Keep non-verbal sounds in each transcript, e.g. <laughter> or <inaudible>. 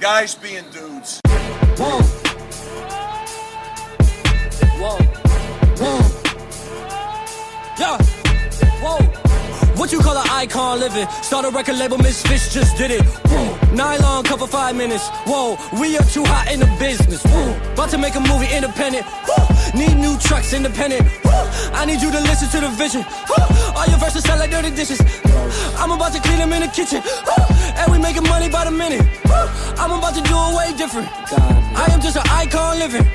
Guys being dudes. Whoa. Whoa. Whoa. Yeah. What you call an icon living? Start a record label, Misfits just did it. Whoa. Nylon cover five minutes. Whoa, we are too hot in the business. Whoa. About to make a movie independent. Whoa. Need new trucks independent. Whoa. I need you to listen to the vision. Whoa. All your verses sound like dirty dishes. I'm about to clean them in the kitchen. And we making money by the minute. I'm about to do it way different. I am just an icon living.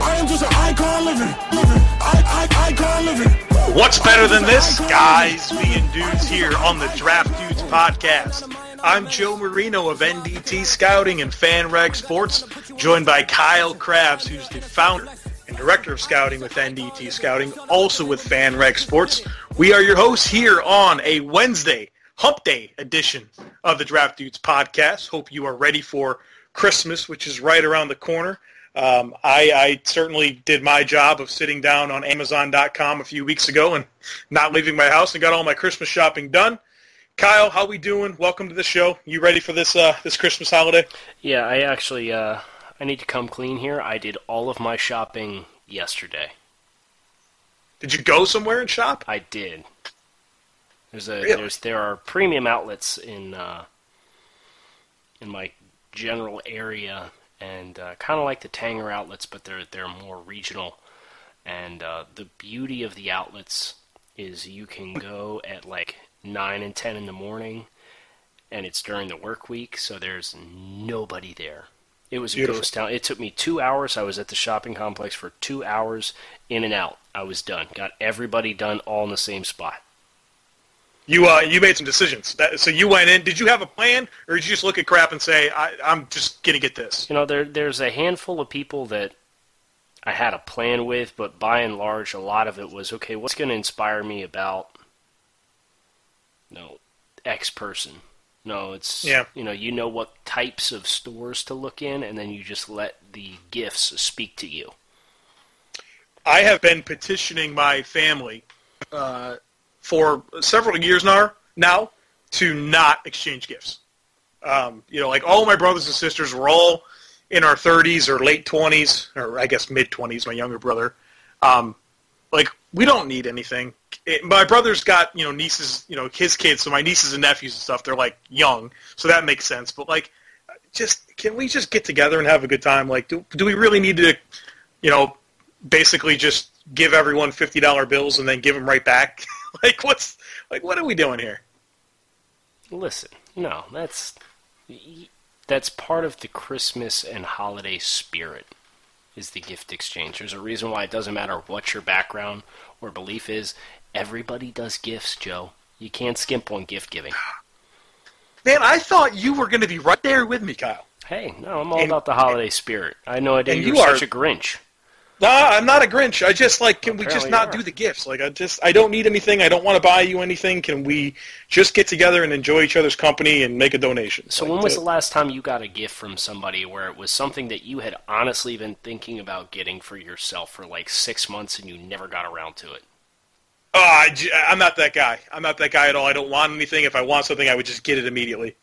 I am just an icon living. Living. I, I, icon living. What's better than this? Guys being dudes here on the Draft Dudes podcast. I'm Joe Marino of NDT Scouting and FanRag Sports, joined by Kyle Crabbs, who's the founder and director of scouting with NDT Scouting, also with FanRag Sports. We are your hosts here on a Wednesday, Hump Day edition of the Draft Dudes podcast. Hope you are ready for Christmas, which is right around the corner. Um, I, I, certainly did my job of sitting down on Amazon.com a few weeks ago and not leaving my house and got all my Christmas shopping done. Kyle, how we doing? Welcome to the show. You ready for this uh, this Christmas holiday? Yeah, I actually uh, I need to come clean here. I did all of my shopping yesterday. Did you go somewhere and shop? I did. There's a Really? there's there are premium outlets in uh, in my general area, and uh, kind of like the Tanger outlets, but they're they're more regional. And uh, the beauty of the outlets is you can go at like nine and ten in the morning, and it's during the work week, so there's nobody there. It was a Beautiful. ghost town. It took me two hours. I was at the shopping complex for two hours, in and out. I was done. Got everybody done all in the same spot. You uh, you made some decisions. That, so you went in. Did you have a plan, or did you just look at crap and say, I, "I'm just gonna get this"? You know, there there's a handful of people that I had a plan with, but by and large, a lot of it was okay. What's going to inspire me about no X person? No, it's Yeah. you know you know what types of stores to look in, and then you just let the gifts speak to you. I have been petitioning my family uh, for several years now, now to not exchange gifts. Um, you know, like all my brothers and sisters were all in our 30s or late 20s, or I guess mid 20s. My younger brother, um, like we don't need anything. It, my brother's got you know nieces, you know his kids, so my nieces and nephews and stuff. They're like young, so that makes sense. But like, just can we just get together and have a good time? Like, do do we really need to, you know, basically just give everyone fifty dollar bills and then give them right back? <laughs> like, what's like what are we doing here? Listen, no, that's that's part of the Christmas and holiday spirit is the gift exchange. There's a reason why it doesn't matter what your background or belief is. Everybody does gifts, Joe. You can't skimp on gift giving. <sighs> Man, I thought you were going to be right there with me, Kyle. Hey, no, I'm all And- about the holiday spirit. I know I idea and you you are- such a Grinch. No, I'm not a Grinch. I just like, can we just not are. do the gifts? Like, I just, I don't need anything. I don't want to buy you anything. Can we just get together and enjoy each other's company and make a donation? So Like, when was uh, the last time you got a gift from somebody where it was something that you had honestly been thinking about getting for yourself for like six months and you never got around to it? Oh, I, I'm not that guy. I'm not that guy at all. I don't want anything. If I want something, I would just get it immediately.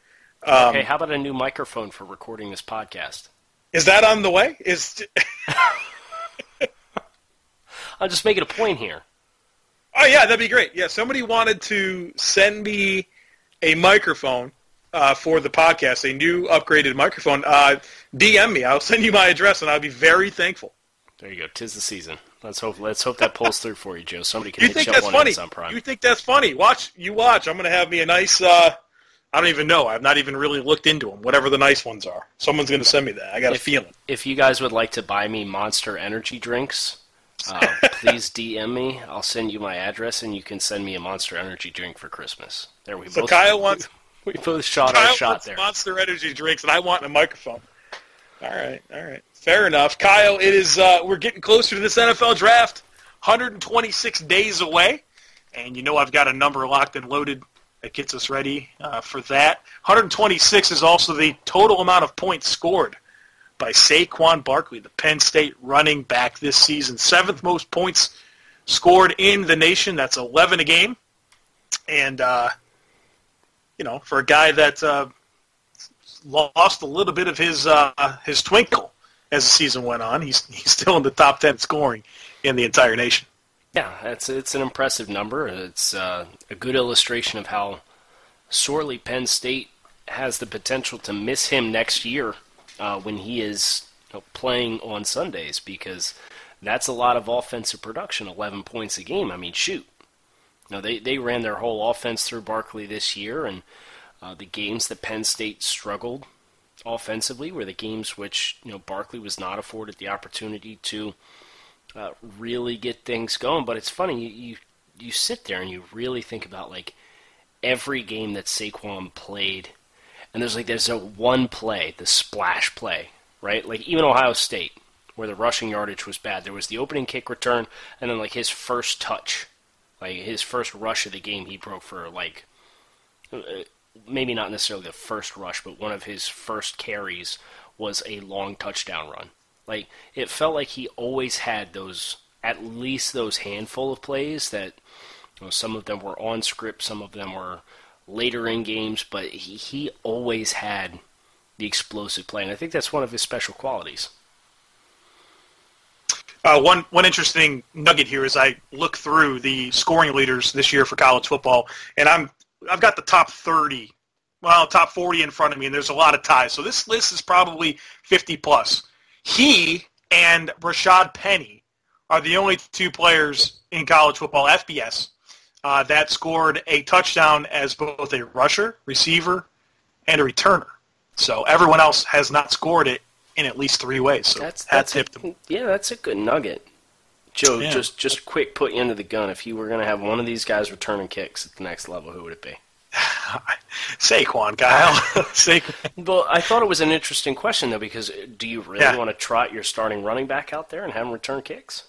Um, okay, how about a new microphone for recording this podcast? Is that on the way? Is <laughs> <laughs> I'm just making a point here. oh yeah, that'd be great. Yeah, somebody wanted to send me a microphone uh, for the podcast, a new upgraded microphone. Uh, DM me. I'll send you my address, and I'll be very thankful. There you go. Tis the season. Let's hope. Let's hope that pulls through for you, Joe. Somebody can You think you that's on funny? Amazon Prime. You think that's funny? Watch, you watch. I'm going to have me a nice. Uh, I don't even know. I've not even really looked into them. Whatever the nice ones are, someone's going to send me that. I got a feeling. If you guys would like to buy me Monster Energy drinks, uh, please DM me. I'll send you my address, and you can send me a Monster Energy drink for Christmas. There we So both. Kyle wants we both shot Kyle our shot there. Monster Energy drinks, and I want a microphone. All right, all right, fair enough. Kyle, it is. Uh, we're getting closer to this NFL draft. 126 days away, and you know I've got a number locked and loaded that gets us ready uh, for that. 126 is also the total amount of points scored by Saquon Barkley, the Penn State running back this season. Seventh most points scored in the nation. That's 11 a game, and uh, you know for a guy that. Uh, lost a little bit of his uh, his twinkle as the season went on. He's he's still in the top ten scoring in the entire nation. Yeah, it's it's an impressive number. It's uh, a good illustration of how sorely Penn State has the potential to miss him next year uh, when he is you know, playing on Sundays because that's a lot of offensive production. Eleven points a game. I mean, shoot. Now they they ran their whole offense through Barkley this year, and uh, the games that Penn State struggled offensively were the games which you know Barkley was not afforded the opportunity to uh, really get things going. But it's funny, you, you you sit there and you really think about like every game that Saquon played, and there's like there's a one play, the splash play, right? Like even Ohio State, where the rushing yardage was bad, there was the opening kick return, and then like his first touch, like his first rush of the game, he broke for like. Uh, maybe not necessarily the first rush, but one of his first carries was a long touchdown run. Like it felt like he always had those at least those handful of plays that you know, some of them were on script, some of them were later in games, but he, he always had the explosive play, and I think that's one of his special qualities. Uh, one one interesting nugget here is I look through the scoring leaders this year for college football, and I'm I've got the top 30, well, top 40 in front of me, and there's a lot of ties. So this list is probably 50 plus. He and Rashad Penny are the only two players in college football, FBS, uh, that scored a touchdown as both a rusher, receiver, and a returner. So everyone else has not scored it in at least three ways. So That's hats that's them. yeah, that's a good nugget. Joe, Yeah. just just quick put you into the gun. If you were going to have one of these guys returning kicks at the next level, who would it be? <laughs> Saquon, Kyle. <laughs> Saquon. Well, I thought it was an interesting question though, because do you really Yeah. want to trot your starting running back out there and have him return kicks?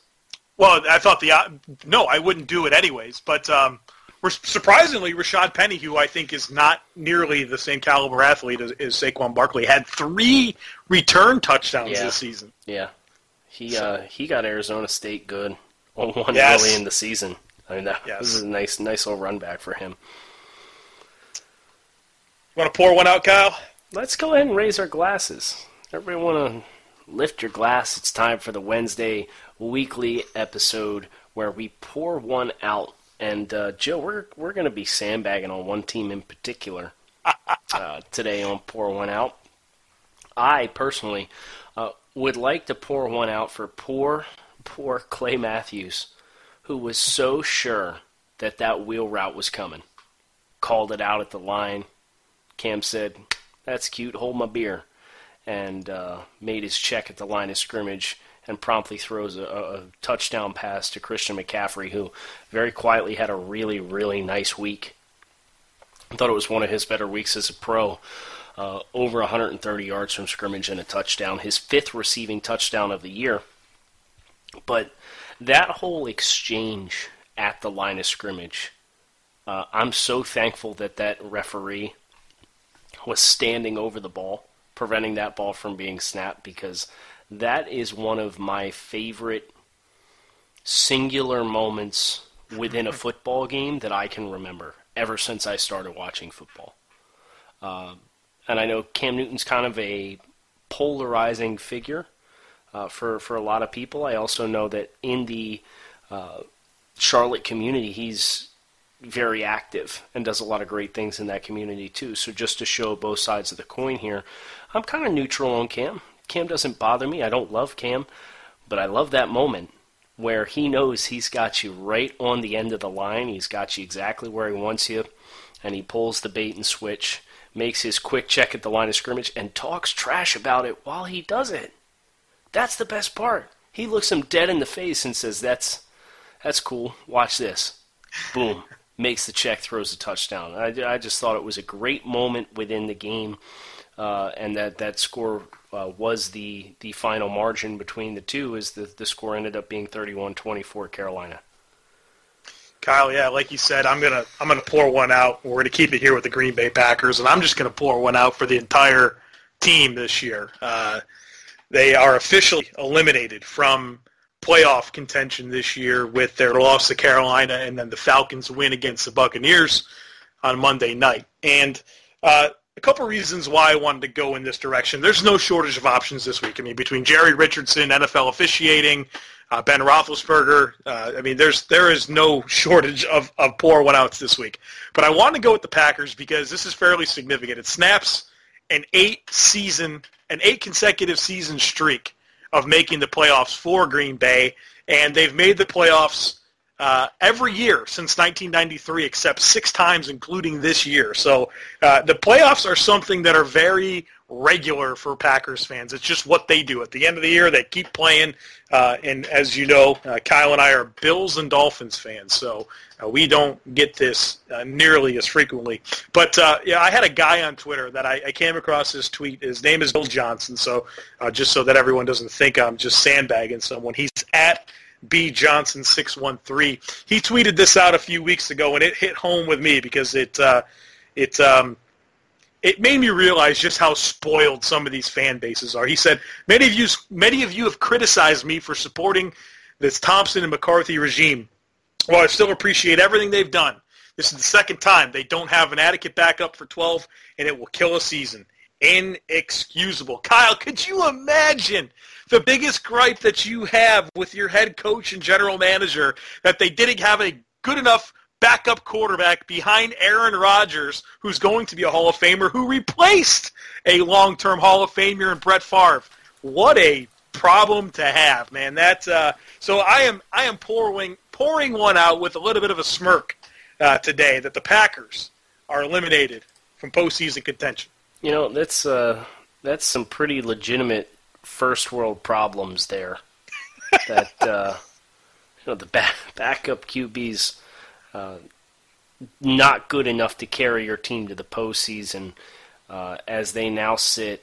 Well, I thought the uh, no, I wouldn't do it anyways. But um, we're surprisingly, Rashad Penny, who I think is not nearly the same caliber athlete as, as Saquon Barkley, had three return touchdowns Yeah. this season. Yeah, he uh, he got Arizona State good on one Yes. early in the season. I mean, that Yes. was a nice nice little run back for him. You Want to pour one out, Kyle? Let's go ahead and raise our glasses. Everybody want to lift your glass. It's time for the Wednesday weekly episode where we pour one out. And uh, Joe, we're we're going to be sandbagging on one team in particular <laughs> uh, today on pour one out. I personally uh, would like to pour one out for poor poor Clay Matthews, who was so sure that that wheel route was coming. Called it out at the line. Cam said, "That's cute. Hold my beer," and uh, made his check at the line of scrimmage and promptly throws a, a touchdown pass to Christian McCaffrey, who very quietly had a really, really nice week. I thought it was one of his better weeks as a pro. Uh, over 130 yards from scrimmage and a touchdown, his fifth receiving touchdown of the year. But that whole exchange at the line of scrimmage, uh, I'm so thankful that that referee was standing over the ball, preventing that ball from being snapped, because that is one of my favorite singular moments within a <laughs> football game that I can remember ever since I started watching football. Uh, and I know Cam Newton's kind of a polarizing figure uh, for for a lot of people. I also know that in the uh, Charlotte community, he's very active and does a lot of great things in that community too. So just to show both sides of the coin here, I'm kind of neutral on Cam. Cam doesn't bother me. I don't love Cam, but I love that moment where he knows he's got you right on the end of the line. He's got you exactly where he wants you, and he pulls the bait and switch, makes his quick check at the line of scrimmage, and talks trash about it while he does it. That's the best part. He looks him dead in the face and says, "That's that's cool. Watch this." Boom. Makes the check, throws a touchdown. I, I just thought it was a great moment within the game, uh, and that that score uh, was the the final margin between the two. Is the the score ended up being 31-24 Carolina. Kyle, yeah, like you said, I'm gonna I'm gonna pour one out. We're gonna keep it here with the Green Bay Packers, and I'm just gonna pour one out for the entire team this year. Uh, they are officially eliminated from playoff contention this year with their loss to Carolina and then the Falcons win against the Buccaneers on Monday night. And uh, a couple reasons why I wanted to go in this direction. There's no shortage of options this week. I mean, between Jerry Richardson, NFL officiating, uh, Ben Roethlisberger. Uh, I mean, there's there is no shortage of of poor one outs this week. But I want to go with the Packers because this is fairly significant. It snaps an eight season, an eight consecutive season streak of making the playoffs for Green Bay, and they've made the playoffs uh, every year since 1993, except six times, including this year. So uh, the playoffs are something that are very regular for Packers fans. It's just what they do. At the end of the year, they keep playing. Uh, and as you know, uh, Kyle and I are Bills and Dolphins fans, so uh, we don't get this uh, nearly as frequently. But yeah, I had a guy on Twitter that I, I came across his tweet. His name is Bill Johnson. So just so that everyone doesn't think I'm just sandbagging someone, he's at B Johnson six one three. He tweeted this out a few weeks ago, and it hit home with me because it it um, it made me realize just how spoiled some of these fan bases are. He said, "Many of you, many of you have criticized me for supporting this Thompson and McCarthy regime. Well, I still appreciate everything they've done. This is the second time they don't have an adequate backup for 12, and it will kill a season. Inexcusable." Kyle, could you imagine the biggest gripe that you have with your head coach and general manager that they didn't have a good enough backup quarterback behind Aaron Rodgers, who's going to be a Hall of Famer, who replaced a long-term Hall of Famer in Brett Favre. What a problem to have, man. That's uh, so I am I am pouring pouring one out with a little bit of a smirk uh, today that the Packers are eliminated from postseason contention. You know that's uh, that's some pretty legitimate first world problems there. that uh, you know the back, backup QBs uh, not good enough to carry your team to the postseason uh, as they now sit.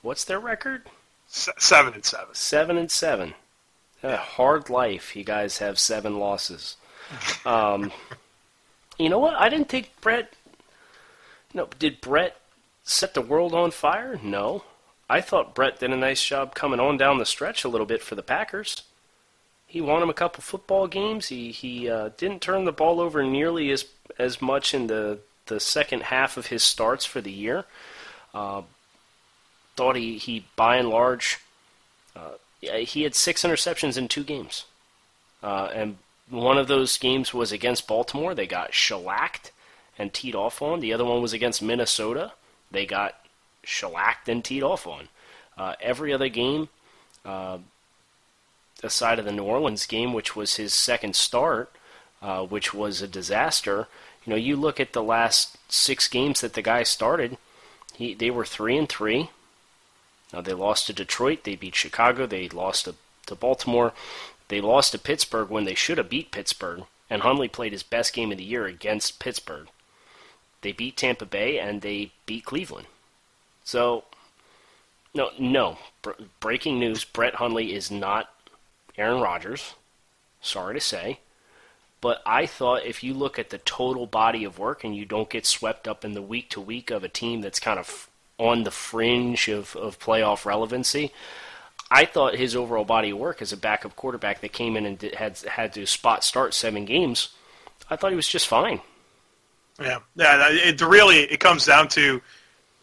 What's their record? seven and seven. Seven and seven. A hard life. You guys have seven losses. Um, you know what? I didn't think Brett. No, did Brett set the world on fire? No. I thought Brett did a nice job coming on down the stretch a little bit for the Packers. He won him a couple football games. He he uh, didn't turn the ball over nearly as as much in the the second half of his starts for the year. Uh, thought he, he by and large uh, he had six interceptions in two games, uh, and one of those games was against Baltimore. They got shellacked and teed off on. The other one was against Minnesota. They got shellacked and teed off on. Uh, every other game, uh, aside of the New Orleans game, which was his second start, uh, which was a disaster. You know, you look at the last six games that the guy started. He they were three and three. Now they lost to Detroit. They beat Chicago. They lost to, to Baltimore. They lost to Pittsburgh when they should have beat Pittsburgh. And Hundley played his best game of the year against Pittsburgh. They beat Tampa Bay and they beat Cleveland. So, no, no. breaking news: Brett Hundley is not Aaron Rodgers. Sorry to say. But I thought if you look at the total body of work and you don't get swept up in the week to week of a team that's kind of on the fringe of, of playoff relevancy, I thought his overall body of work as a backup quarterback that came in and did, had had to spot start seven games, I thought he was just fine. Yeah, yeah. It really it comes down to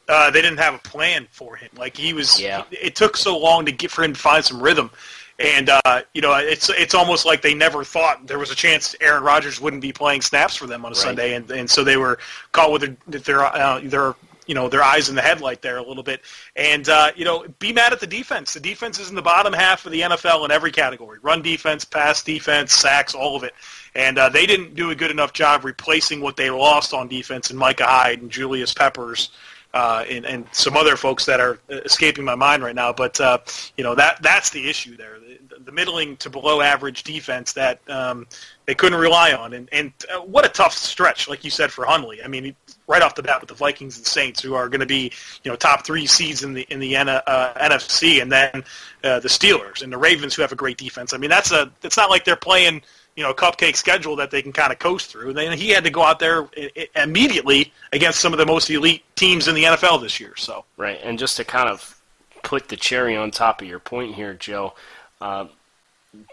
uh, they didn't have a plan for him. Like he was, yeah. It took so long to get for him to find some rhythm. And uh, you know, it's it's almost like they never thought there was a chance Aaron Rodgers wouldn't be playing snaps for them on a right. Sunday, and and so they were caught with their their uh, their you know their eyes in the headlight there a little bit. And uh, you know, be mad at the defense. The defense is in the bottom half of the NFL in every category: run defense, pass defense, sacks, all of it. And uh, they didn't do a good enough job replacing what they lost on defense in Micah Hyde and Julius Peppers uh, and, and some other folks that are escaping my mind right now. But uh, you know that that's the issue there. The, middling to below average defense that um, they couldn't rely on, and and uh, what a tough stretch, like you said for Hundley. I mean, right off the bat with the Vikings and Saints, who are going to be you know top three seeds in the in the N- uh, NFC, and then uh, the Steelers and the Ravens, who have a great defense. I mean, that's a it's not like they're playing you know, cupcake schedule that they can kind of coast through. Then he had to go out there immediately against some of the most elite teams in the NFL this year. So right, and just to kind of put the cherry on top of your point here, Joe, uh,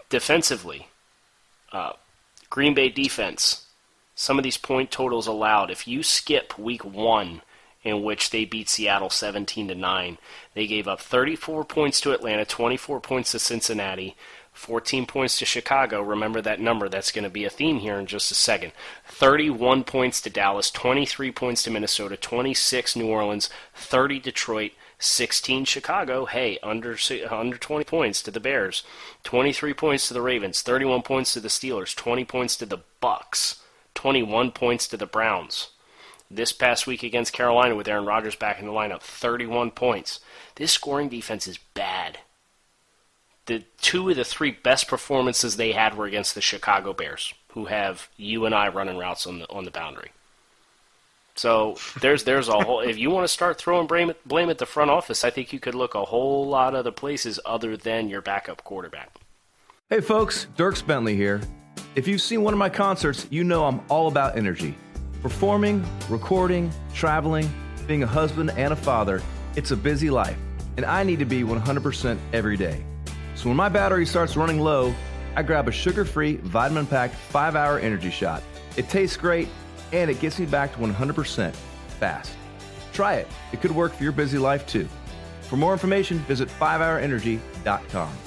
defensively, uh, Green Bay defense. Some of these point totals allowed. If you skip Week One, in which they beat Seattle 17 to 9. They gave up 34 points to Atlanta, 24 points to Cincinnati, 14 points to Chicago. Remember that number. That's going to be a theme here in just a second. 31 points to Dallas, 23 points to Minnesota, 26 New Orleans, 30 Detroit, 16 Chicago. Hey, under under 20 points to the Bears, 23 points to the Ravens, 31 points to the Steelers, 20 points to the Bucks, 21 points to the Browns. This past week against Carolina with Aaron Rodgers back in the lineup, 31 points. This scoring defense is bad the two of the three best performances they had were against the Chicago Bears, who have you and I running routes on the on the boundary. So there's there's a <laughs> whole. If you want to start throwing blame at, blame at the front office, I think you could look a whole lot of other places other than your backup quarterback. Hey folks, Dierks Bentley here. If you've seen one of my concerts, you know I'm all about energy. Performing, recording, traveling, being a husband and a father, it's a busy life, and I need to be 100% every day. So when my battery starts running low, I grab a sugar free, vitamin packed 5 hour energy shot. It tastes great and it gets me back to 100% fast. Try it, it could work for your busy life too. For more information, visit 5hourenergy.com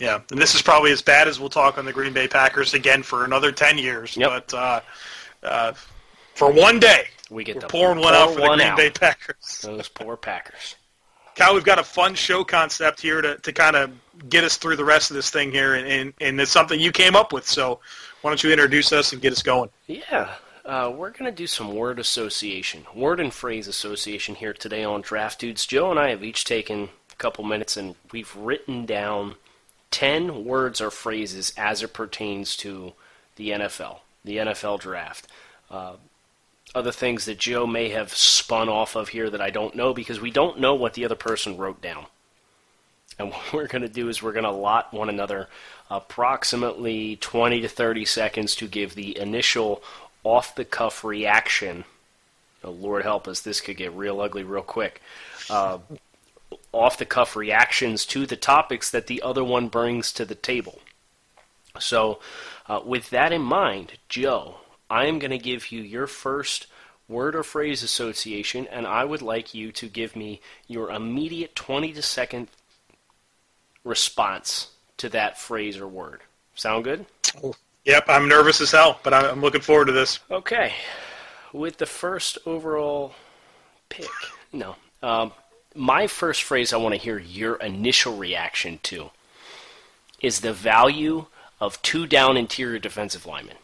Yeah, and this is probably as bad as we'll talk on the Green Bay Packers again for another ten years. Yep. But uh, uh, for one day, we get we're pouring one out for the Green out. Bay Packers. <laughs> Those poor Packers. Kyle, we've got a fun show concept here to, to kind of get us through the rest of this thing here, and, and, and it's something you came up with. So why don't you introduce us and get us going? Yeah, uh, we're going to do some word association, word and phrase association here today on Draft Dudes. Joe and I have each taken a couple minutes and we've written down – 10 words or phrases as it pertains to the NFL, the NFL draft. Uh, other things that Joe may have spun off of here that I don't know because we don't know what the other person wrote down. And <laughs> what we're going to do is we're going to allot one another approximately 20 to 30 seconds to give the initial off the cuff reaction. Oh, Lord help us, this could get real ugly real quick. Uh, off the cuff reactions to the topics that the other one brings to the table. So, uh, with that in mind, Joe, I am going to give you your first word or phrase association, and I would like you to give me your immediate 20 to second response to that phrase or word. Sound good? Yep, I'm nervous as hell, but I'm looking forward to this. Okay, with the first overall pick, no. Um, my first phrase I want to hear your initial reaction to is the value of two down interior defensive linemen.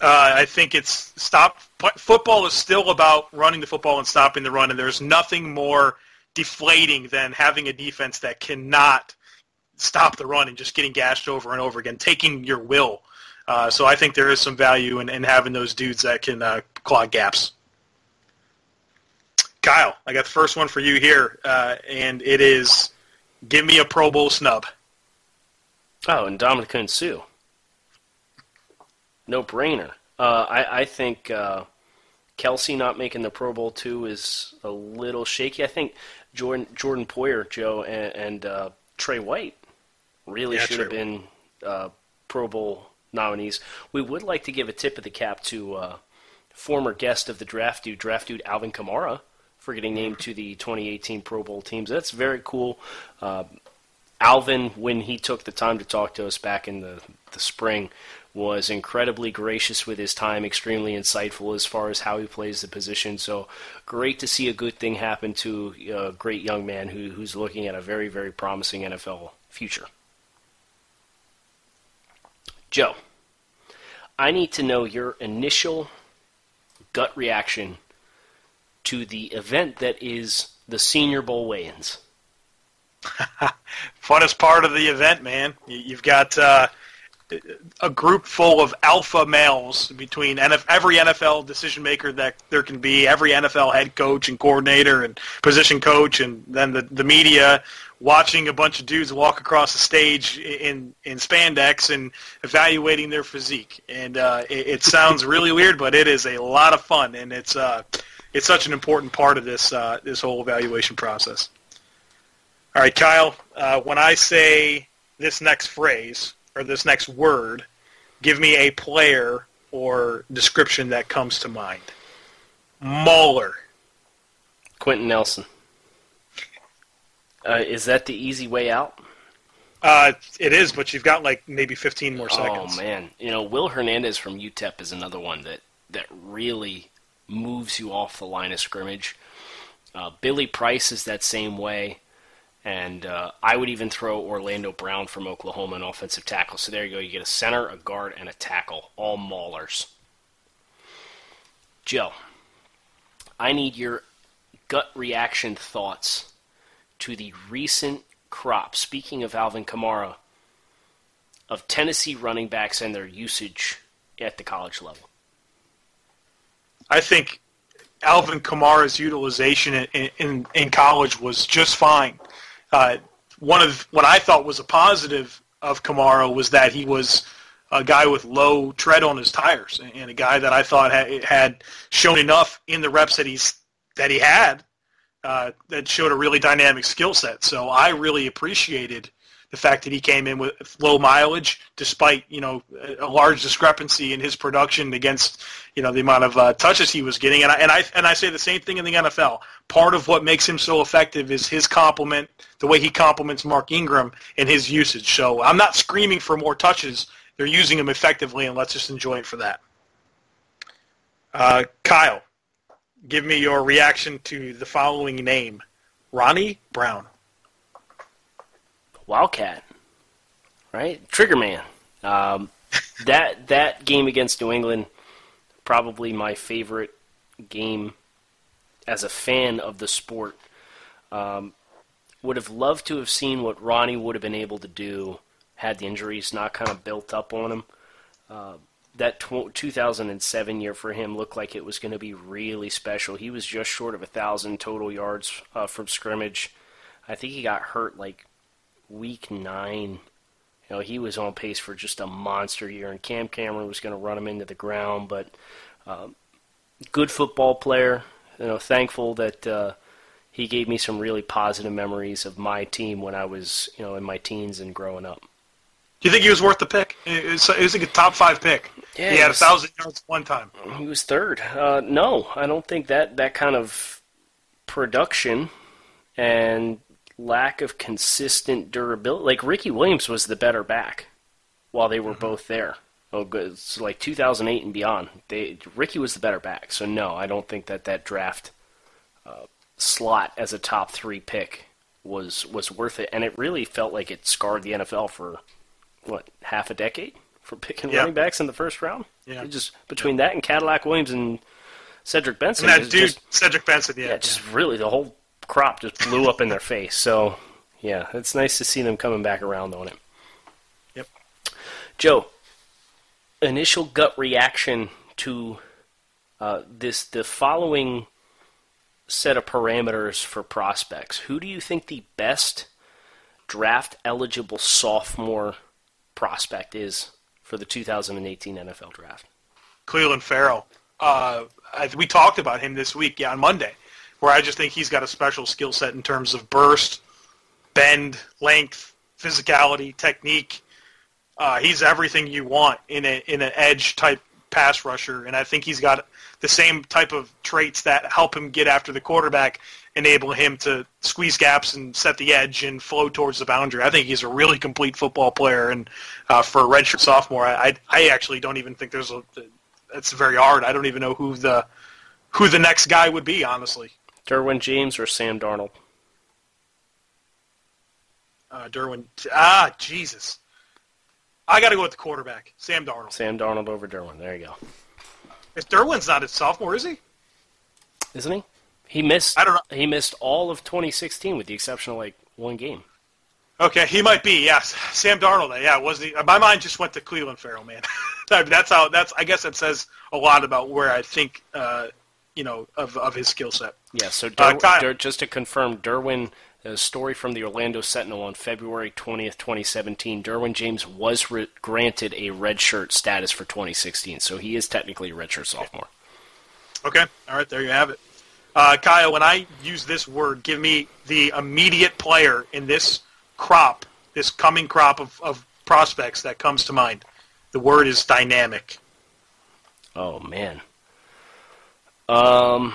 Uh, I think it's stop. Football is still about running the football and stopping the run, and there's nothing more deflating than having a defense that cannot stop the run and just getting gashed over and over again, taking your will. Uh, so I think there is some value in, in having those dudes that can uh, clog gaps. Kyle, I got the first one for you here, uh, and it is give me a Pro Bowl snub. Oh, and Ndamukong Suh. No brainer. Uh, I, I think uh, Kelce not making the Pro Bowl too is a little shaky. I think Jordan Jordan Poyer, Joe, and, and uh, Trey White really Yeah, should have been uh, Pro Bowl nominees. We would like to give a tip of the cap to uh, former guest of the draft dude, draft dude Alvin Kamara, for getting named to the 2018 Pro Bowl teams. That's very cool. Uh, Alvin, when he took the time to talk to us back in the, the spring, was incredibly gracious with his time, extremely insightful as far as how he plays the position. So great to see a good thing happen to a great young man who, who's looking at a very, very promising NFL future. Joe, I need to know your initial gut reaction to the event that is the Senior Bowl weigh-ins. <laughs> Funnest part of the event, man. You- You've got uh, a group full of alpha males between NF- every NFL decision maker that there can be, every NFL head coach and coordinator and position coach, and then the, the media watching a bunch of dudes walk across the stage in in spandex and evaluating their physique. And uh, it, it sounds really weird, but it is a lot of fun, and it's uh, it's such an important part of this uh, this whole evaluation process. All right, Kyle. Uh, when I say this next phrase or this next word, give me a player or description that comes to mind. Mauler. Quenton Nelson. Uh, is that the easy way out? Uh, it is, but you've got like maybe 15 more seconds. Oh man, you know Will Hernandez from UTEP is another one that that really moves you off the line of scrimmage. Uh, Billy Price is that same way, and uh, I would even throw Orlando Brown from Oklahoma an offensive tackle. So there you go. You get a center, a guard, and a tackle, all maulers. Joe, I need your gut reaction thoughts to the recent crop. Speaking of Alvin Kamara, of Tennessee running backs and their usage at the college level. I think Alvin Kamara's utilization in, in, in college was just fine. Uh, one of what I thought was a positive of Kamara was that he was a guy with low tread on his tires and a guy that I thought had, had shown enough in the reps that he's that he had uh, that showed a really dynamic skill set. So I really appreciated the fact that he came in with low mileage, despite you know a large discrepancy in his production against you know the amount of uh, touches he was getting. And I, and I and I say the same thing in the NFL. Part of what makes him so effective is his complement, the way he complements Mark Ingram and his usage. So I'm not screaming for more touches. They're using him effectively, and let's just enjoy it for that. Uh, Kyle, give me your reaction to the following name: Ronnie Brown. Wildcat, right? Trigger Man. Um, <laughs> that that game against New England, probably my favorite game as a fan of the sport. Um, would have loved to have seen what Ronnie would have been able to do had the injuries not kind of built up on him. Uh, that tw- 2007 year for him looked like it was going to be really special. He was just short of a thousand total yards uh, from scrimmage. I think he got hurt like week nine. You know, he was on pace for just a monster year, and Cam Cameron was going to run him into the ground. But um, good football player. You know, thankful that uh, he gave me some really positive memories of my team when I was, you know, in my teens and growing up. Do you think he was worth the pick? It was, it was like a top five pick. Yeah, he it had a thousand yards one time. He was third. Uh, no, I don't think that that kind of production and lack of consistent durability. Like Ricky Williams was the better back. while they were both there. Oh, good. It's like 2008 and beyond. They Ricky was the better back. So no, I don't think that that draft uh, slot as a top three pick was was worth it. And it really felt like it scarred the NFL for what half a decade for picking Yeah. running backs in the first round. Yeah. It just between that and Cadillac Williams and Cedric Benson, And that dude, just, Cedric Benson, yeah. yeah, just really the whole crop just blew up in their face. So yeah, it's nice to see them coming back around on it. Yep. Joe, initial gut reaction to uh, this the following set of parameters for prospects. Who do you think the best draft eligible sophomore prospect is for the 2018 NFL draft? Clelin Ferrell. Uh, we talked about him this week, yeah, on Monday, where I just think he's got a special skill set in terms of burst, bend, length, physicality, technique. Uh, he's everything you want in a in an edge type pass rusher, and I think he's got the same type of traits that help him get after the quarterback, enable him to squeeze gaps and set the edge and flow towards the boundary. I think he's a really complete football player, and uh, for a redshirt sophomore, I, I actually don't even think there's a it's very hard. I don't even know who the who the next guy would be, honestly. Derwin James or Sam Darnold? Uh, Derwin. Ah, Jesus. I got to go with the quarterback, Sam Darnold. Sam Darnold over Derwin. There you go. If Derwin's not a sophomore, is he? Isn't he? He missed. I don't know. He missed all of 2016 with the exception of like one game. Okay, he might be. Yes, Sam Darnold. Yeah, was he? My mind just went to Clelin Ferrell, man. <laughs> that's how. That's. I guess that says a lot about where I think, uh, you know, of of his skill set. Yeah. So Uh, Der- Kyle- Der- just to confirm, Derwin. A story from the Orlando Sentinel on February 20th, 2017. Derwin James was re- granted a redshirt status for 2016, so he is technically a redshirt sophomore. Okay. All right. There you have it. Uh, Kyle, when I use this word, give me the immediate player in this crop, this coming crop of, of prospects that comes to mind. The word is dynamic. Oh man. Um.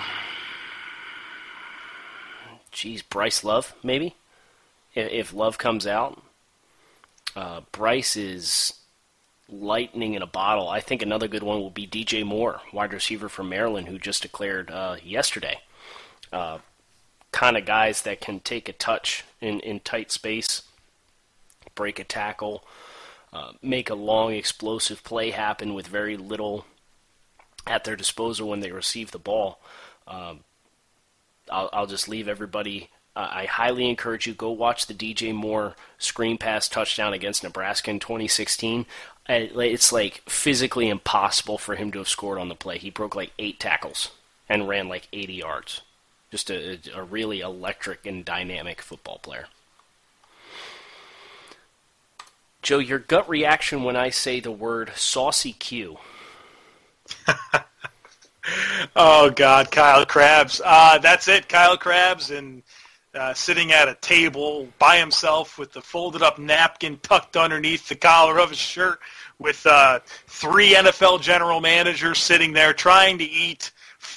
Geez, Bryce Love, maybe. If, Love comes out, uh, Bryce is lightning in a bottle. I think another good one will be DJ Moore, wide receiver from Maryland, who just declared uh, yesterday. Uh, kind of guys that can take a touch in, in tight space, break a tackle, uh, make a long explosive play happen with very little at their disposal when they receive the ball. Um, I'll, I'll just leave everybody. Uh, I highly encourage you go watch the DJ Moore screen pass touchdown against Nebraska in 2016. Uh, It's like physically impossible for him to have scored on the play. He broke like eight tackles and ran like 80 yards. Just a, a really electric and dynamic football player. Joe, your gut reaction when I say the word saucy Q. <laughs> Oh God, Kyle Crabbs. Uh, that's it, Kyle Crabbs, and uh, sitting at a table by himself with the folded up napkin tucked underneath the collar of his shirt, with uh, three NFL general managers sitting there trying to eat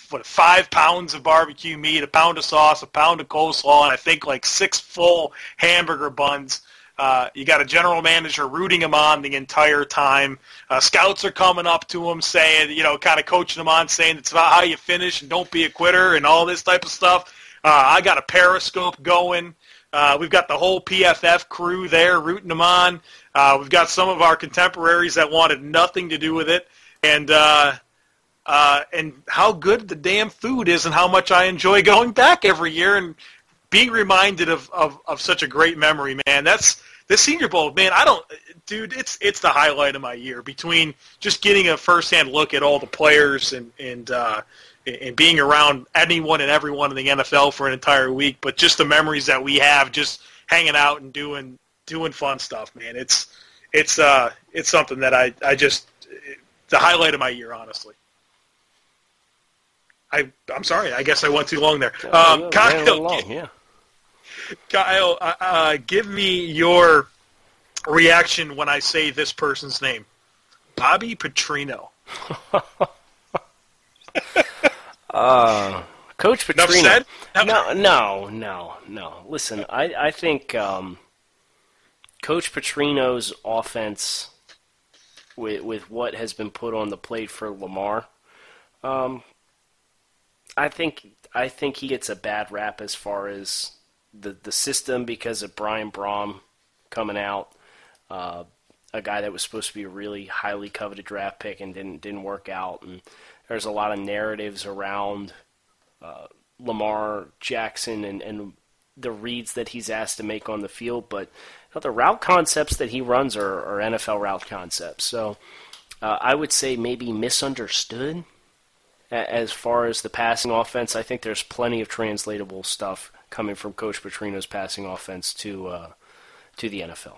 what five pounds of barbecue meat, a pound of sauce, a pound of coleslaw, and I think like six full hamburger buns. Uh, you got a general manager rooting him on the entire time. Uh, scouts are coming up to him saying, you know, kind of coaching him on, saying it's about how you finish and don't be a quitter and all this type of stuff. Uh, I got a periscope going. Uh, we've got the whole PFF crew there rooting him on. Uh, we've got some of our contemporaries that wanted nothing to do with it, and uh, uh, and how good the damn food is, and how much I enjoy going back every year and being reminded of, of, of such a great memory, man. That's the Senior Bowl, man. I don't, dude. It's it's the highlight of my year. Between just getting a firsthand look at all the players and and uh, and being around anyone and everyone in the NFL for an entire week, but just the memories that we have, just hanging out and doing doing fun stuff, man. It's it's uh it's something that I I just the highlight of my year, honestly. I I'm sorry. I guess I went too long there. Um, Yeah, Kyle, ran a little long, yeah. Kyle, uh, uh, give me your reaction when I say this person's name. Bobby Petrino. <laughs> Uh, Coach Petrino. said? No, no, no, no. Listen, I, I think um, Coach Petrino's offense with with what has been put on the plate for Lamar. Um, I think I think he gets a bad rap as far as the the system because of Brian Brohm coming out, uh, a guy that was supposed to be a really highly coveted draft pick and didn't didn't work out, and there's a lot of narratives around uh, Lamar Jackson and and the reads that he's asked to make on the field, but you know, the route concepts that he runs are, are NFL route concepts. So uh, I would say maybe misunderstood as far as the passing offense. I think there's plenty of translatable stuff coming from Coach Petrino's passing offense to uh, to the NFL.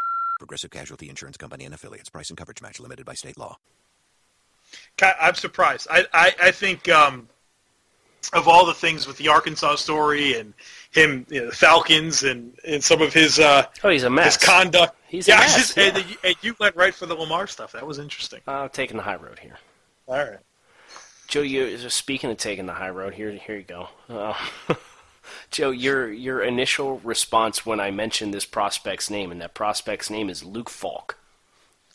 Progressive Casualty Insurance Company and affiliates. Price and coverage match limited by state law. I'm surprised. I, I, I think um, of all the things with the Arkansas story and him, you know, the Falcons, and, and some of his uh, oh, he's a mess. His conduct. He's yeah, a mess. <laughs> Just, yeah. And, and you went right for the Lamar stuff. That was interesting. Uh, taking the high road here. All right. Joe, you just speaking of taking the high road, here, here you go. Uh, <laughs> Joe, your your initial response when I mentioned this prospect's name, and that prospect's name is Luke Falk.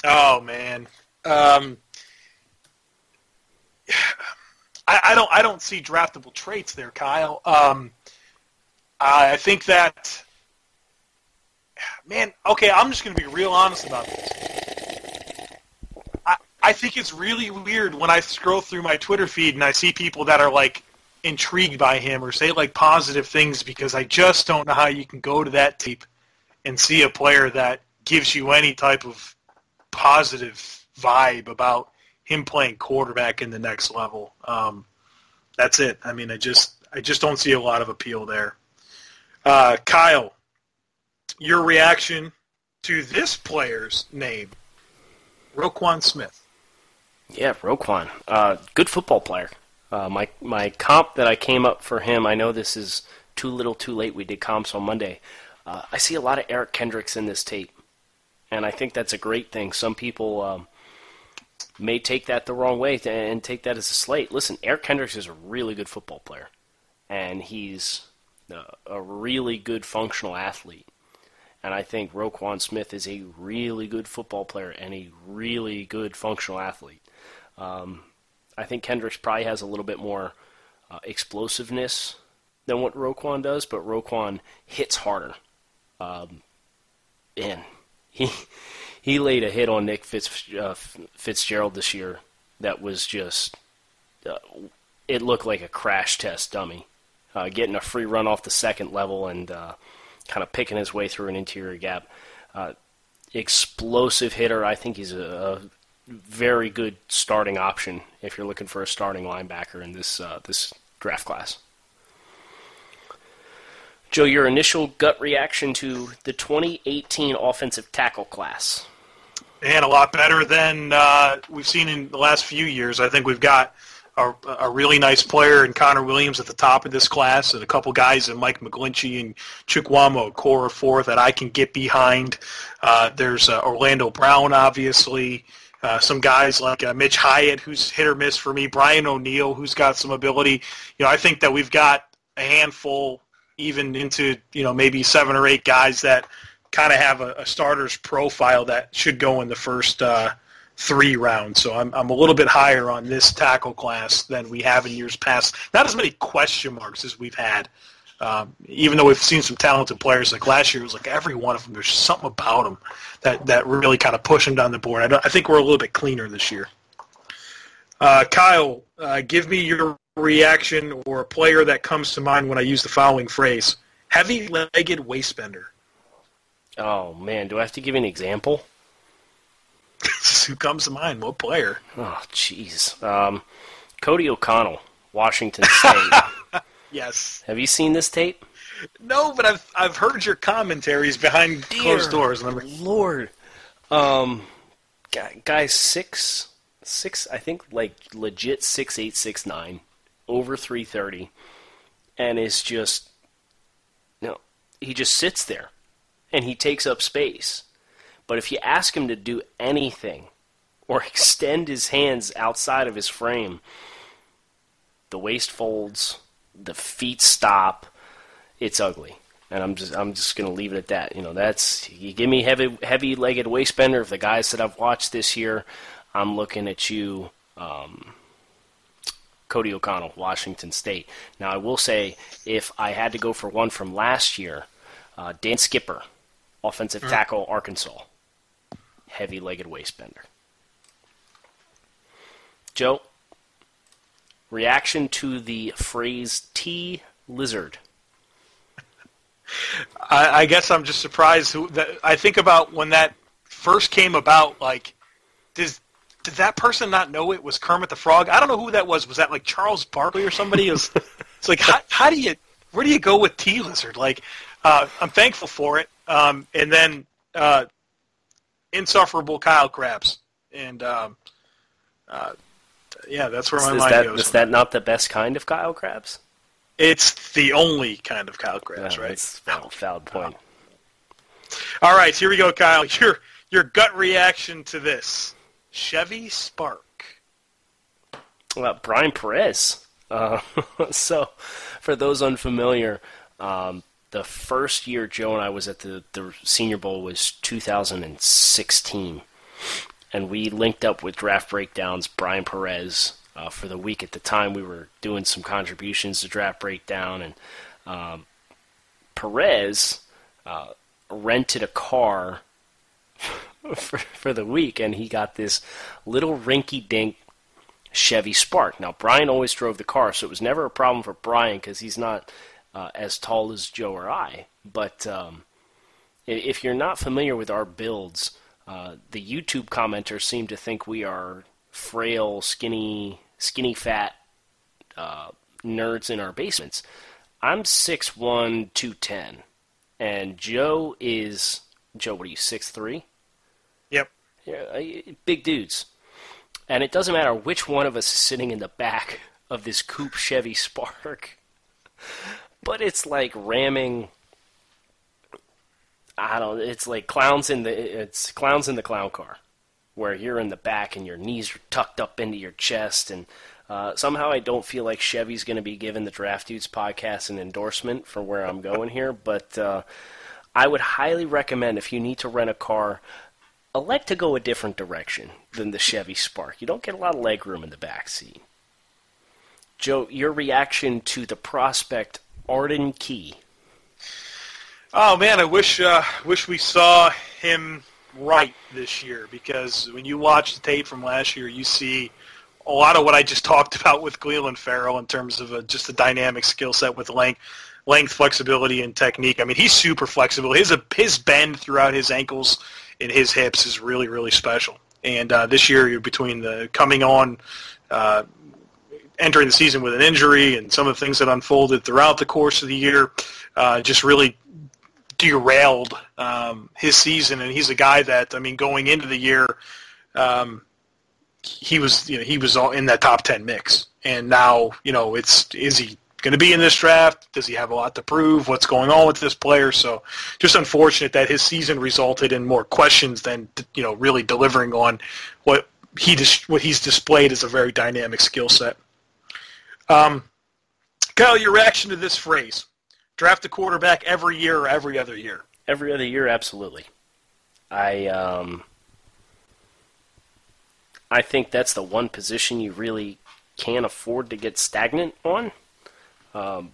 Oh man, um, <sighs> I, I, don't I don't see draftable traits there, Kyle. Um, I think that <sighs> man. Okay, I'm just going to be real honest about this. I I think it's really weird when I scroll through my Twitter feed and I see people that are like intrigued by him or say like positive things because I just don't know how you can go to that tape and see a player that gives you any type of positive vibe about him playing quarterback in the next level. Um, that's it. I mean, I just I just don't see a lot of appeal there. Uh, Kyle, your reaction to this player's name, Roquan Smith. Yeah, Roquan, uh, good football player. Uh, my my comp that I came up for him. I know this is too little, too late. We did comps on Monday. Uh, I see a lot of Eric Kendricks in this tape, and I think that's a great thing. Some people um, may take that the wrong way and take that as a slate. Listen, Eric Kendricks is a really good football player, and he's a really good functional athlete. And I think Roquan Smith is a really good football player and a really good functional athlete. Um, I think Kendricks probably has a little bit more uh, explosiveness than what Roquan does, but Roquan hits harder. Um, and he he laid a hit on Nick Fitz, uh, Fitzgerald this year that was just uh, it looked like a crash test dummy, uh, getting a free run off the second level and uh, kind of picking his way through an interior gap. Uh, explosive hitter. I think he's a, a, very good starting option if you're looking for a starting linebacker in this uh, this draft class. Joe, your initial gut reaction to the 2018 offensive tackle class? And a lot better than uh, we've seen in the last few years. I think we've got a, a, really nice player in Connor Williams at the top of this class, and a couple guys in Mike McGlinchey and Chukwuma Okorafor that I can get behind. Uh, there's uh, Orlando Brown, obviously. Uh, some guys like uh, Mitch Hyatt, who's hit or miss for me. Brian O'Neill, who's got some ability. You know, I think that we've got a handful, even into you know maybe seven or eight guys that kind of have a, a, starter's profile that should go in the first uh, three rounds. So I'm I'm a little bit higher on this tackle class than we have in years past. Not as many question marks as we've had. Um, even though we've seen some talented players, like last year, it was like every one of them. There's something about them that, that really kind of push them down the board. I, I think we're a little bit cleaner this year. Uh, Kyle, uh, give me your reaction or a player that comes to mind when I use the following phrase: heavy-legged waistbender. Oh man, do I have to give you an example? <laughs> Who comes to mind? What player? Oh jeez, um, Cody O'Connell, Washington State. <laughs> yes. Have you seen this tape? No, but I've I've heard your commentaries behind Dear closed doors. I'm Lord, um, guy, guy six six, I think like legit six eight six nine, over three thirty, and is just, you know, he just sits there, and he takes up space. But if you ask him to do anything, or <laughs> extend his hands outside of his frame, the waist folds, the feet stop. It's ugly and I'm just I'm just gonna leave it at that. You know, that's you give me heavy heavy legged waistbender of the guys that I've watched this year. I'm looking at you, um, Cody O'Connell, Washington State. Now I will say, if I had to go for one from last year, uh, Dan Skipper, offensive Mm. tackle, Arkansas, heavy legged waistbender. Joe, reaction to the phrase T lizard. I, I guess I'm just surprised. Who, that, I think about when that first came about. Like, does did that person not know it was Kermit the Frog? I don't know who that was. Was that like Charles Barkley or somebody? Was, it's like how, how do you where do you go with T Lizard? Like, uh, I'm thankful for it. Um, and then uh, insufferable Kyle Crabbs, and um, uh, yeah, that's where my is mind that, goes. Is that not the best kind of Kyle Crabbs? It's the only kind of Kyle Crabbs, Yeah, right? Valid, valid point. All right, here we go, Kyle. <laughs> Your your gut reaction to this Chevy Spark. Well, Brian Perez. Uh, <laughs> so, for those unfamiliar, um, the first year Joe and I was at the, the Senior Bowl was 2016. And we linked up with Draft Breakdowns, Brian Perez, uh, for the week. At the time, we were doing some contributions to Draft Breakdown. And um, Perez uh, rented a car <laughs> for, for the week, and he got this little rinky dink Chevy Spark. Now, Brian always drove the car, so it was never a problem for Brian because he's not uh, as tall as Joe or I. But um, if you're not familiar with our builds, uh, the YouTube commenters seem to think we are frail, skinny, skinny fat uh, nerds in our basements. I'm 6'1", 210, and Joe is Joe. What are you, six three? Yep. Yeah, uh, big dudes. And it doesn't matter which one of us is sitting in the back of this coupe Chevy Spark, <laughs> but it's like ramming. I don't. It's like clowns in the. It's clowns in the clown car, where you're in the back and your knees are tucked up into your chest, and uh, somehow I don't feel like Chevy's going to be giving the Draft Dudes podcast an endorsement for where I'm going here, but uh, I would highly recommend if you need to rent a car elect to go a different direction than the Chevy Spark. You don't get a lot of leg room in the back seat. Joe, your reaction to the prospect Arden Key. Oh man, I wish uh, wish we saw him right this year because when you watch the tape from last year, you see a lot of what I just <laughs> talked about with Clelin Ferrell in terms of a, just a dynamic skill set with length, length, flexibility, and technique. I mean, he's super flexible. His his bend throughout his ankles and his hips is really really special. And uh, this year, between the coming on. Uh, entering the season with an injury and some of the things that unfolded throughout the course of the year uh, just really derailed um, his season. And he's a guy that I mean, going into the year, um, he was you know he was all in that top ten mix, and now you know it's is he going to be in this draft? Does he have a lot to prove? What's going on with this player? So just unfortunate that his season resulted in more questions than you know really delivering on what he dis- what he's displayed as a very dynamic skill set. Um, Kyle, your reaction to this phrase: draft a quarterback every year or every other year? Every other year, absolutely. I um, I think that's the one position you really can't afford to get stagnant on. Um,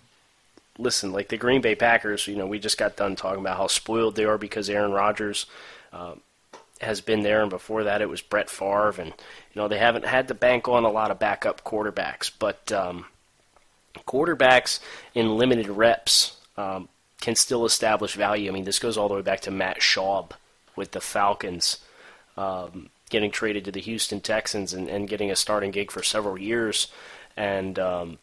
listen, like the Green Bay Packers, you know, we just got done talking about how spoiled they are because Aaron Rodgers um, has been there, and before that it was Brett Favre, and you know they haven't had to bank on a lot of backup quarterbacks, but um, quarterbacks in limited reps um, can still establish value. I mean, this goes all the way back to Matt Schaub with the Falcons. Um, getting traded to the Houston Texans and, and getting a starting gig for several years. And um,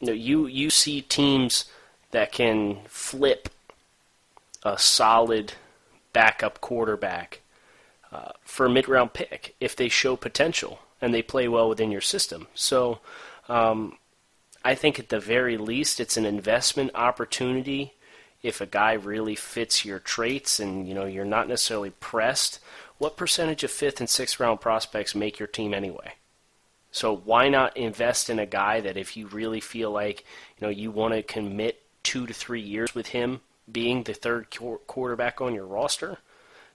you, know, you you see teams that can flip a solid backup quarterback uh, for a mid round pick if they show potential and they play well within your system. So um, I think at the very least it's an investment opportunity if a guy really fits your traits and you know you're not necessarily pressed what percentage of fifth and sixth round prospects make your team anyway? So why not invest in a guy that if you really feel like you know you want to commit two to three years with him being the third quarterback on your roster,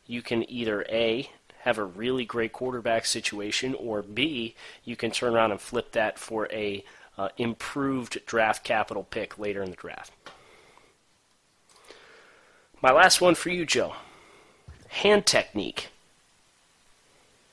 you can either a have a really great quarterback situation, or b you can turn around and flip that for a uh, improved draft capital pick later in the draft. My last one for you, Joe. Hand technique.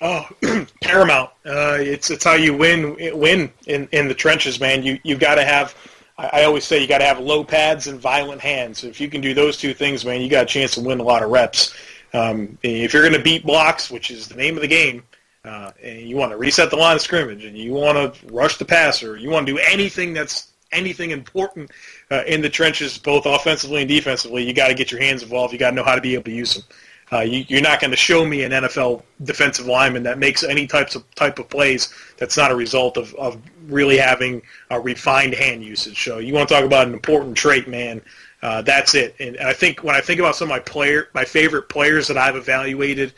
Oh, <clears throat> paramount. Uh, it's it's how you win win in, in the trenches, man. You you got to have. I, always say you got to have low pads and violent hands. If you can do those two things, man, you got a chance to win a lot of reps. Um, if you're going to beat blocks, which is the name of the game, uh, and you want to reset the line of scrimmage, and you want to rush the passer, you want to do anything that's anything important uh, in the trenches, both offensively and defensively, you got to get your hands involved. You got to know how to be able to use them. Uh, you, are not going to show me an NFL defensive lineman that makes any types of type of plays that's not a result of, of really having a refined hand usage. So you want to talk about an important trait, man. Uh, that's it. And, I think when I think about some of my player, my favorite players that I've evaluated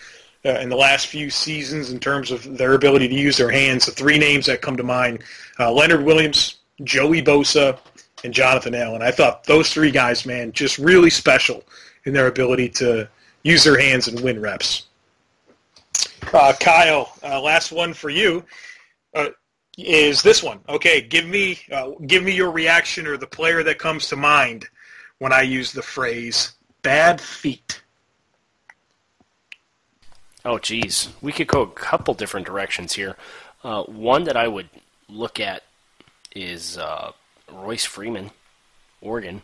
uh, in the last few seasons in terms of their ability to use their hands, the three names that come to mind: uh, Leonard Williams, Joey Bosa, and Jonathan Allen. I thought those three guys, man, just really special in their ability to use their hands and win reps. Uh, Kyle, uh, last one for you uh, is this one. Okay, give me uh, give me your reaction or the player that comes to mind when I use the phrase "bad feet." Oh, geez, we could go a couple different directions here. Uh, one that I would look at is uh, Royce Freeman, Oregon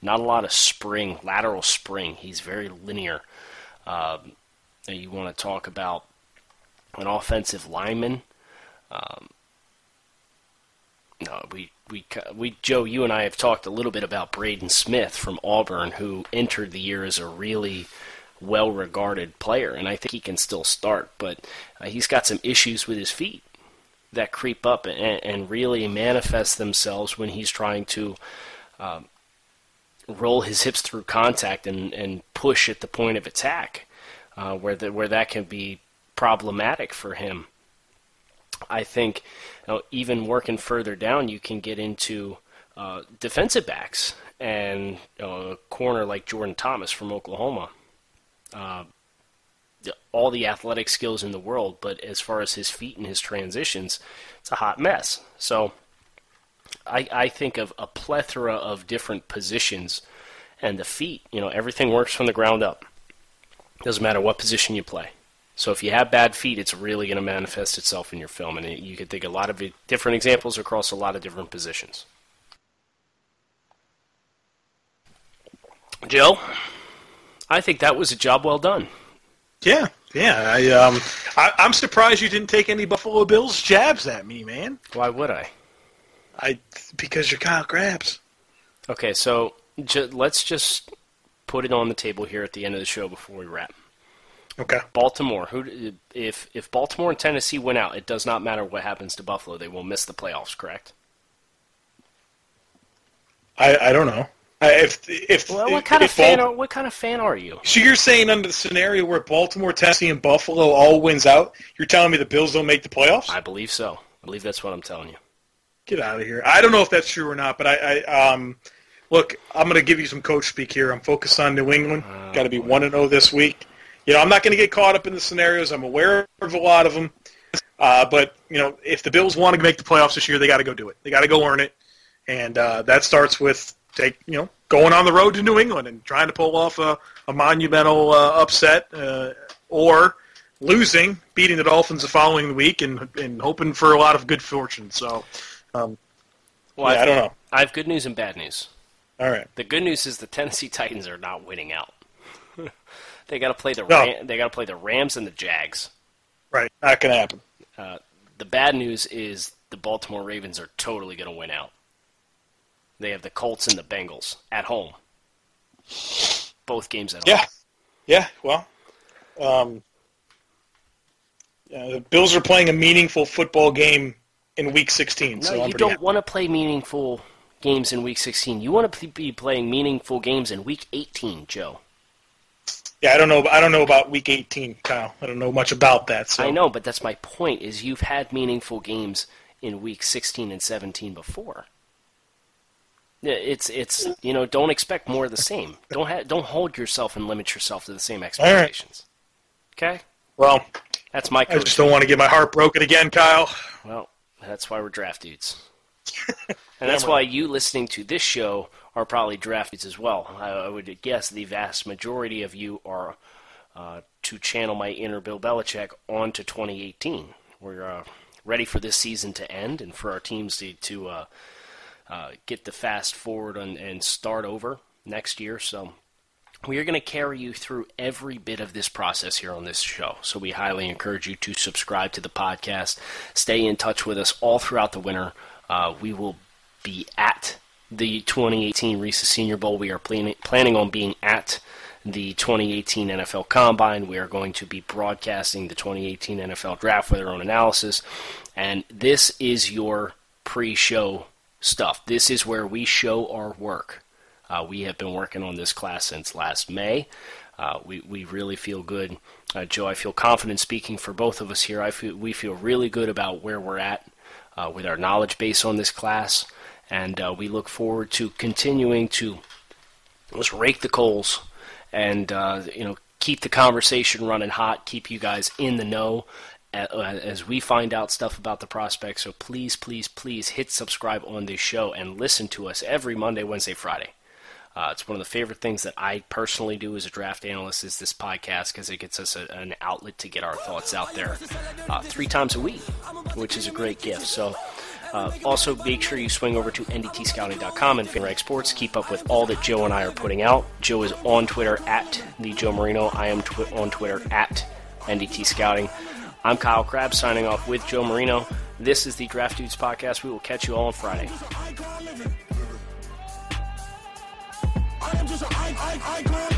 not a lot of spring, lateral spring. He's very linear. Um, you want to talk about an offensive lineman. Um, no, we, we, we, Joe, you and I have talked a little bit about Braden Smith from Auburn, who entered the year as a really well regarded player, and I think he can still start, but uh, he's got some issues with his feet that creep up and, and really manifest themselves when he's trying to um, roll his hips through contact and, and push at the point of attack, uh, where the, where that can be problematic for him. I think you know, even working further down, you can get into uh, defensive backs and you know, a corner like Jordan Thomas from Oklahoma. Uh, all the athletic skills in the world, but as far as his feet and his transitions, it's a hot mess. So I, I think of a plethora of different positions, and the feet, you know, everything works from the ground up. Doesn't matter what position you play. So if you have bad feet, it's really going to manifest itself in your film, and you could think a lot of different examples across a lot of different positions. Joe, I think that was a job well done. Yeah, yeah. I, um, I, I'm surprised you didn't take any Buffalo Bills jabs at me, man. Why would I? I because you're Kyle Crabbs. Okay, so ju- let's just put it on the table here at the end of the show before we wrap. Okay. Baltimore. Who if if Baltimore and Tennessee win out, it does not matter what happens to Buffalo. They will miss the playoffs. Correct. I I don't know. If if well, what kind of fan are, what kind of fan are you? So you're saying under the scenario where Baltimore, Tennessee, and Buffalo all wins out, you're telling me the Bills don't make the playoffs? I believe so. I believe that's what I'm telling you. Get out of here. I don't know if that's true or not, but I, I um, look, I'm going to give you some coach speak here. I'm focused on New England. Oh, Got to be one and zero oh this week. You know, I'm not going to get caught up in the scenarios. I'm aware of a lot of them, uh, but you know, if the Bills want to make the playoffs this year, they got to go do it. They got to go earn it, and uh, that starts with take you know going on the road to New England and trying to pull off a, a monumental uh, upset, uh, or losing, beating the Dolphins the following week, and and hoping for a lot of good fortune. So, um, Well, yeah, I don't know. I have good news and bad news. All right. The good news is the Tennessee Titans are not winning out. <laughs> they got to play the No. Ram- they got to play the Rams and the Jags. Right, not gonna happen. Uh, the bad news is the Baltimore Ravens are totally going to win out. They have the Colts and the Bengals at home. Both games at home. Yeah, yeah. Well, um, yeah, the Bills are playing a meaningful football game in Week 16. No, so you don't happy. want to play meaningful games in Week 16. You want to be playing meaningful games in Week 18, Joe. Yeah, I don't know. I don't know about Week 18, Kyle. I don't know much about that. So I know, but that's my point. Is you've had meaningful games in Week 16 and 17 before. Yeah, It's it's you know don't expect more of the same. Don't ha- don't hold yourself and limit yourself to the same expectations. Okay, Well, that's my. I just don't want to get my heart broken again, Kyle. Well, that's why we're draft dudes. <laughs> and that's why you listening to this show are probably draft dudes as well. I, I would guess the vast majority of you are uh, to channel my inner Bill Belichick onto 2018. We're uh, ready for this season to end and for our teams to, to uh, uh, get the fast forward and, and start over next year. So we are going to carry you through every bit of this process here on this show. So we highly encourage you to subscribe to the podcast, stay in touch with us all throughout the winter. Uh, we will be at the 2018 Reese's Senior Bowl. We are planning planning on being at the 2018 NFL Combine. We are going to be broadcasting the 2018 NFL Draft with our own analysis. And this is your pre show stuff. This is where we show our work. Uh, we have been working on this class since last May. Uh, we, we really feel good. Uh, Joe, I feel confident speaking for both of us here. I feel, we feel really good about where we're at uh, with our knowledge base on this class. And uh, we look forward to continuing to let's rake the coals and uh, you know keep the conversation running hot, keep you guys in the know as we find out stuff about the prospects. So please, please, please hit subscribe on this show and listen to us every Monday, Wednesday, Friday. Uh, it's one of the favorite things that I personally do as a draft analyst is this podcast because it gets us a, an outlet to get our thoughts out there uh, three times a week, which is a great gift. So. Uh, also, make sure you swing over to ndtscouting.com and FanRag Sports. Keep up with all that Joe and I are putting out. Joe is on Twitter at the Joe Marino. I am twi- on Twitter at NDT Scouting. I'm Kyle Crabbs signing off with Joe Marino. This is the Draft Dudes podcast. We will catch you all on Friday. You've